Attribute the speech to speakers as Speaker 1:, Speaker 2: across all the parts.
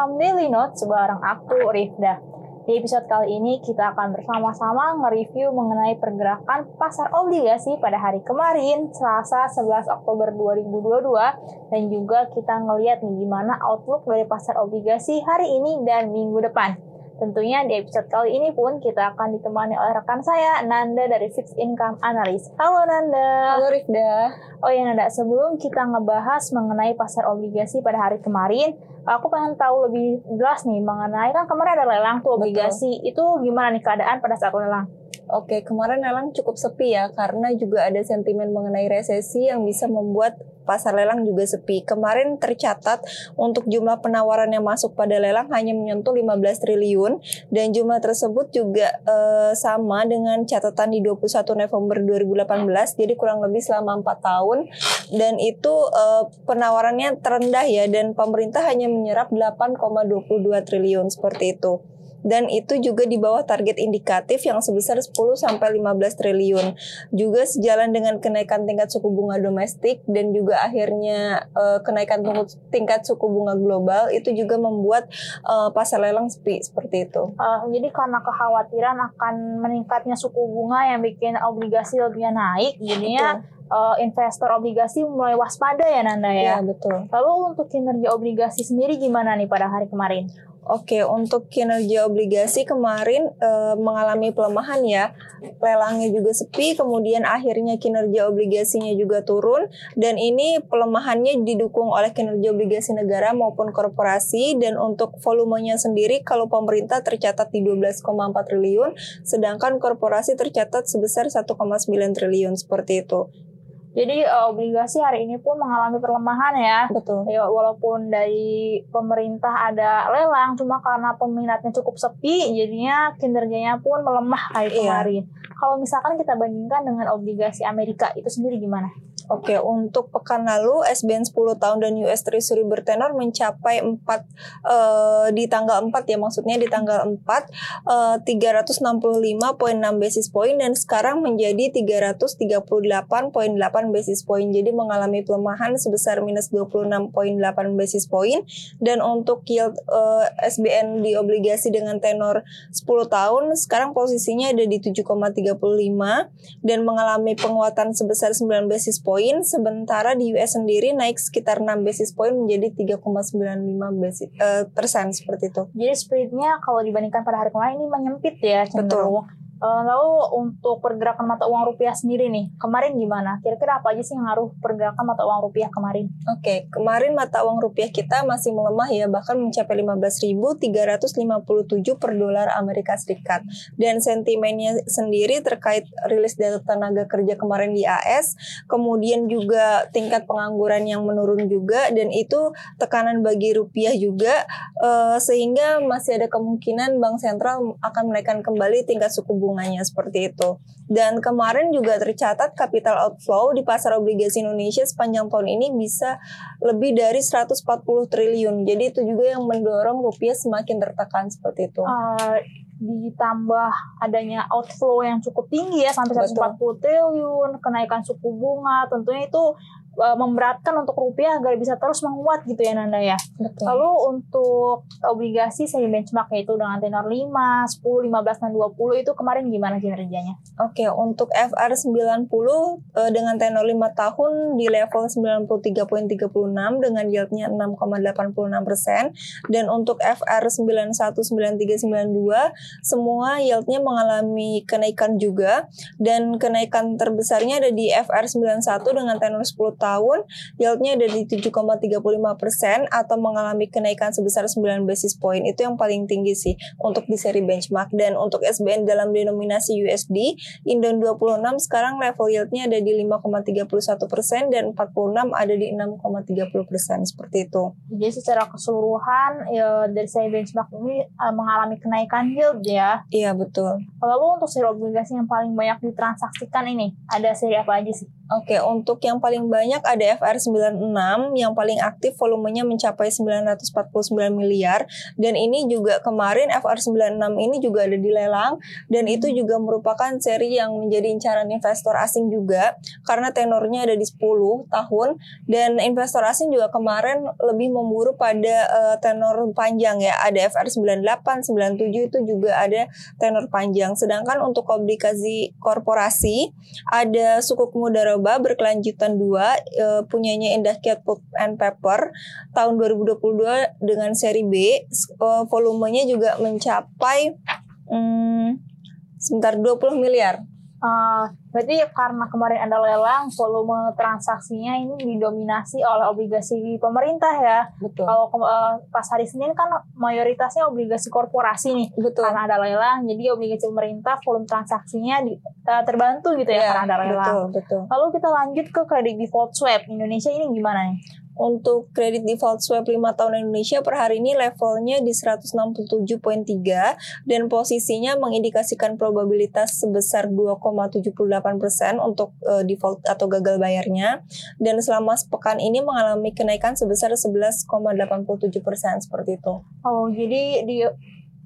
Speaker 1: Income Daily Notes bareng aku, Rifda. Di episode kali ini kita akan bersama-sama nge-review mengenai pergerakan pasar obligasi pada hari kemarin, Selasa 11 Oktober 2022, dan juga kita ngeliat nih gimana outlook dari pasar obligasi hari ini dan minggu depan. Tentunya di episode kali ini pun kita akan ditemani oleh rekan saya, Nanda dari Fixed Income Analyst. Halo Nanda.
Speaker 2: Halo Rifda.
Speaker 1: Oh ya Nanda, sebelum kita ngebahas mengenai pasar obligasi pada hari kemarin, aku pengen tahu lebih jelas nih mengenai kan kemarin ada lelang tuh obligasi. Betul. Itu gimana nih keadaan pada saat lelang?
Speaker 2: Oke, kemarin lelang cukup sepi ya karena juga ada sentimen mengenai resesi yang bisa membuat pasar lelang juga sepi. Kemarin tercatat untuk jumlah penawaran yang masuk pada lelang hanya menyentuh 15 triliun dan jumlah tersebut juga uh, sama dengan catatan di 21 November 2018 jadi kurang lebih selama 4 tahun dan itu uh, penawarannya terendah ya dan pemerintah hanya menyerap 8,22 triliun seperti itu dan itu juga di bawah target indikatif yang sebesar 10 sampai 15 triliun. Juga sejalan dengan kenaikan tingkat suku bunga domestik dan juga akhirnya uh, kenaikan tingkat suku bunga global itu juga membuat uh, pasar lelang sepi seperti itu.
Speaker 1: Uh, jadi karena kekhawatiran akan meningkatnya suku bunga yang bikin obligasi lebih naik, jadinya uh, investor obligasi mulai waspada ya Nanda ya.
Speaker 2: Iya betul.
Speaker 1: Lalu untuk kinerja obligasi sendiri gimana nih pada hari kemarin?
Speaker 2: Oke, untuk kinerja obligasi kemarin e, mengalami pelemahan ya. Lelangnya juga sepi, kemudian akhirnya kinerja obligasinya juga turun dan ini pelemahannya didukung oleh kinerja obligasi negara maupun korporasi dan untuk volumenya sendiri kalau pemerintah tercatat di 12,4 triliun sedangkan korporasi tercatat sebesar 1,9 triliun seperti itu.
Speaker 1: Jadi uh, obligasi hari ini pun mengalami perlemahan ya.
Speaker 2: Betul.
Speaker 1: Ya, walaupun dari pemerintah ada lelang, cuma karena peminatnya cukup sepi, jadinya kinerjanya pun melemah hari iya. kemarin. Kalau misalkan kita bandingkan dengan obligasi Amerika itu sendiri gimana?
Speaker 2: Oke, untuk pekan lalu SBN 10 tahun dan US Treasury bertenor mencapai 4 uh, eh, di tanggal 4 ya maksudnya di tanggal 4 uh, 365.6 basis point dan sekarang menjadi 338.8 basis point. Jadi mengalami pelemahan sebesar minus 26.8 basis point dan untuk yield uh, eh, SBN di obligasi dengan tenor 10 tahun sekarang posisinya ada di 7,35 dan mengalami penguatan sebesar 9 basis point poin, sementara di US sendiri naik sekitar 6 basis point menjadi 3,95 basis uh, persen seperti itu.
Speaker 1: Jadi spreadnya kalau dibandingkan pada hari kemarin ini menyempit ya cenderung. Betul. Uh, lalu untuk pergerakan mata uang rupiah sendiri nih, kemarin gimana? Kira-kira apa aja sih yang ngaruh pergerakan mata uang rupiah kemarin?
Speaker 2: Oke, okay, kemarin mata uang rupiah kita masih melemah ya, bahkan mencapai 15.357 per dolar Amerika Serikat. Dan sentimennya sendiri terkait rilis data tenaga kerja kemarin di AS, kemudian juga tingkat pengangguran yang menurun juga, dan itu tekanan bagi rupiah juga, uh, sehingga masih ada kemungkinan Bank Sentral akan menaikkan kembali tingkat suku bunga bunganya seperti itu. Dan kemarin juga tercatat capital outflow di pasar obligasi Indonesia sepanjang tahun ini bisa lebih dari 140 triliun. Jadi itu juga yang mendorong rupiah semakin tertekan seperti itu.
Speaker 1: Uh, ditambah adanya outflow yang cukup tinggi ya sampai 140 triliun, kenaikan suku bunga, tentunya itu uh, memberatkan untuk rupiah agar bisa terus menguat gitu ya Nanda ya. Betul. Lalu untuk obligasi saya benchmark yaitu dengan tenor 5, 10, 15 dan 20 itu kemarin gimana kinerjanya?
Speaker 2: Oke, untuk FR 90 uh, dengan tenor 5 tahun di level 93.36 dengan yieldnya 6,86% dan untuk FR 91, 93, 92 semua yieldnya mengalami kenaikan juga dan kenaikan terbesarnya ada di FR 91 dengan tenor 10 tahun, yieldnya ada di 7,35 persen atau mengalami kenaikan sebesar 9 basis point. Itu yang paling tinggi sih untuk di seri benchmark. Dan untuk SBN dalam denominasi USD, Indon 26 sekarang level yieldnya ada di 5,31 persen dan 46 ada di 6,30 persen seperti itu.
Speaker 1: Jadi secara keseluruhan ya, dari seri benchmark ini uh, mengalami kenaikan yield ya?
Speaker 2: Iya betul.
Speaker 1: Lalu untuk seri obligasi yang paling banyak ditransaksikan ini ada seri apa aja sih?
Speaker 2: Oke, untuk yang paling banyak ada FR96 yang paling aktif volumenya mencapai 949 miliar dan ini juga kemarin FR96 ini juga ada di lelang dan itu juga merupakan seri yang menjadi incaran investor asing juga karena tenornya ada di 10 tahun dan investor asing juga kemarin lebih memburu pada uh, tenor panjang ya. Ada FR98, 97 itu juga ada tenor panjang. Sedangkan untuk obligasi korporasi ada sukuk mudaraba berkelanjutan dua e, punyanya Indah Kiat Pulp and Paper tahun 2022 dengan seri B. E, volumenya juga mencapai hmm, sebentar 20 miliar
Speaker 1: Uh, berarti karena kemarin ada lelang, volume transaksinya ini didominasi oleh obligasi pemerintah ya.
Speaker 2: Betul.
Speaker 1: Kalau uh, pas hari Senin kan mayoritasnya obligasi korporasi nih.
Speaker 2: Betul.
Speaker 1: Karena ada lelang, jadi obligasi pemerintah volume transaksinya di, uh, terbantu gitu ya, ya karena ada lelang.
Speaker 2: Betul, betul.
Speaker 1: Lalu kita lanjut ke kredit default swap. Indonesia ini gimana nih?
Speaker 2: Untuk kredit default swap 5 tahun Indonesia per hari ini levelnya di 167.3 dan posisinya mengindikasikan probabilitas sebesar 2,78% untuk uh, default atau gagal bayarnya dan selama sepekan ini mengalami kenaikan sebesar 11,87% seperti itu.
Speaker 1: Oh, jadi di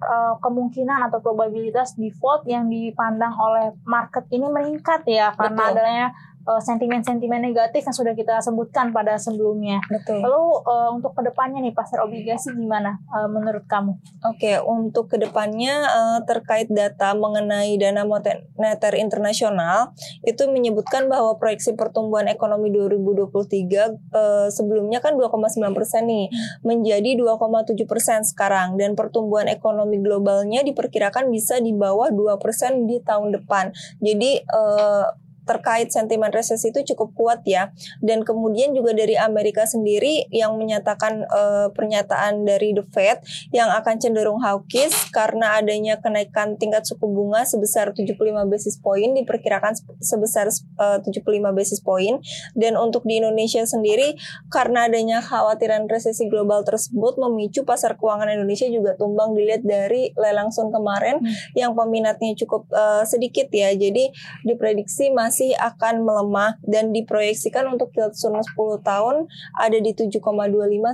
Speaker 1: uh, kemungkinan atau probabilitas default yang dipandang oleh market ini meningkat ya karena Betul. adanya uh, sentimen-sentimen negatif yang sudah kita sebutkan pada sebelumnya.
Speaker 2: Betul.
Speaker 1: Lalu uh, untuk ke depannya nih pasar obligasi gimana uh, menurut kamu?
Speaker 2: Oke, okay, untuk ke depannya uh, terkait data mengenai dana moneter internasional itu menyebutkan bahwa proyeksi pertumbuhan ekonomi 2023 uh, sebelumnya kan 2,9 persen nih menjadi 2,7 persen sekarang dan pertumbuhan ekonomi globalnya diperkirakan bisa di bawah 2 persen di tahun depan. Jadi uh, terkait sentimen resesi itu cukup kuat ya. Dan kemudian juga dari Amerika sendiri yang menyatakan uh, pernyataan dari The Fed yang akan cenderung hawkish karena adanya kenaikan tingkat suku bunga sebesar 75 basis point diperkirakan sebesar uh, 75 basis point dan untuk di Indonesia sendiri karena adanya khawatiran resesi global tersebut memicu pasar keuangan Indonesia juga tumbang dilihat dari lelang sun kemarin hmm. yang peminatnya cukup uh, sedikit ya. Jadi diprediksi masih masih akan melemah dan diproyeksikan untuk yield sun 10 tahun ada di 7,25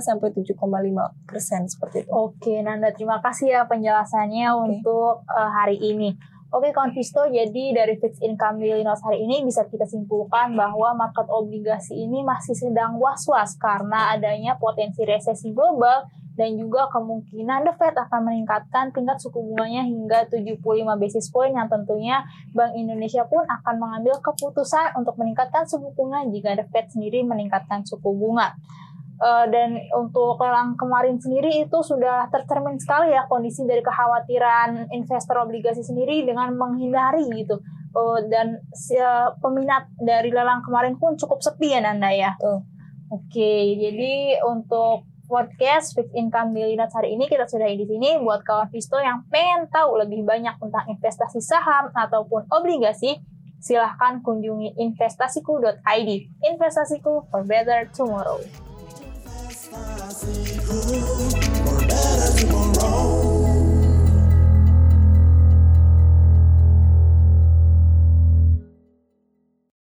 Speaker 2: sampai 7,5 persen seperti itu.
Speaker 1: Oke, Nanda terima kasih ya penjelasannya okay. untuk uh, hari ini. Oke, kawan Visto, jadi dari fixed income millennials hari ini bisa kita simpulkan bahwa market obligasi ini masih sedang was-was karena adanya potensi resesi global dan juga kemungkinan The Fed akan meningkatkan tingkat suku bunganya hingga 75 basis point yang tentunya Bank Indonesia pun akan mengambil keputusan untuk meningkatkan suku bunga jika The Fed sendiri meningkatkan suku bunga. Uh, dan untuk lelang kemarin sendiri itu sudah tercermin sekali ya kondisi dari kekhawatiran investor obligasi sendiri dengan menghindari gitu uh, dan uh, peminat dari lelang kemarin pun cukup sepi ya Nanda ya.
Speaker 2: Oke,
Speaker 1: okay, jadi untuk podcast Fixed Income Millionaires hari ini. Kita sudah di sini buat kawan Visto yang pengen tahu lebih banyak tentang investasi saham ataupun obligasi silahkan kunjungi investasiku.id investasiku for better tomorrow.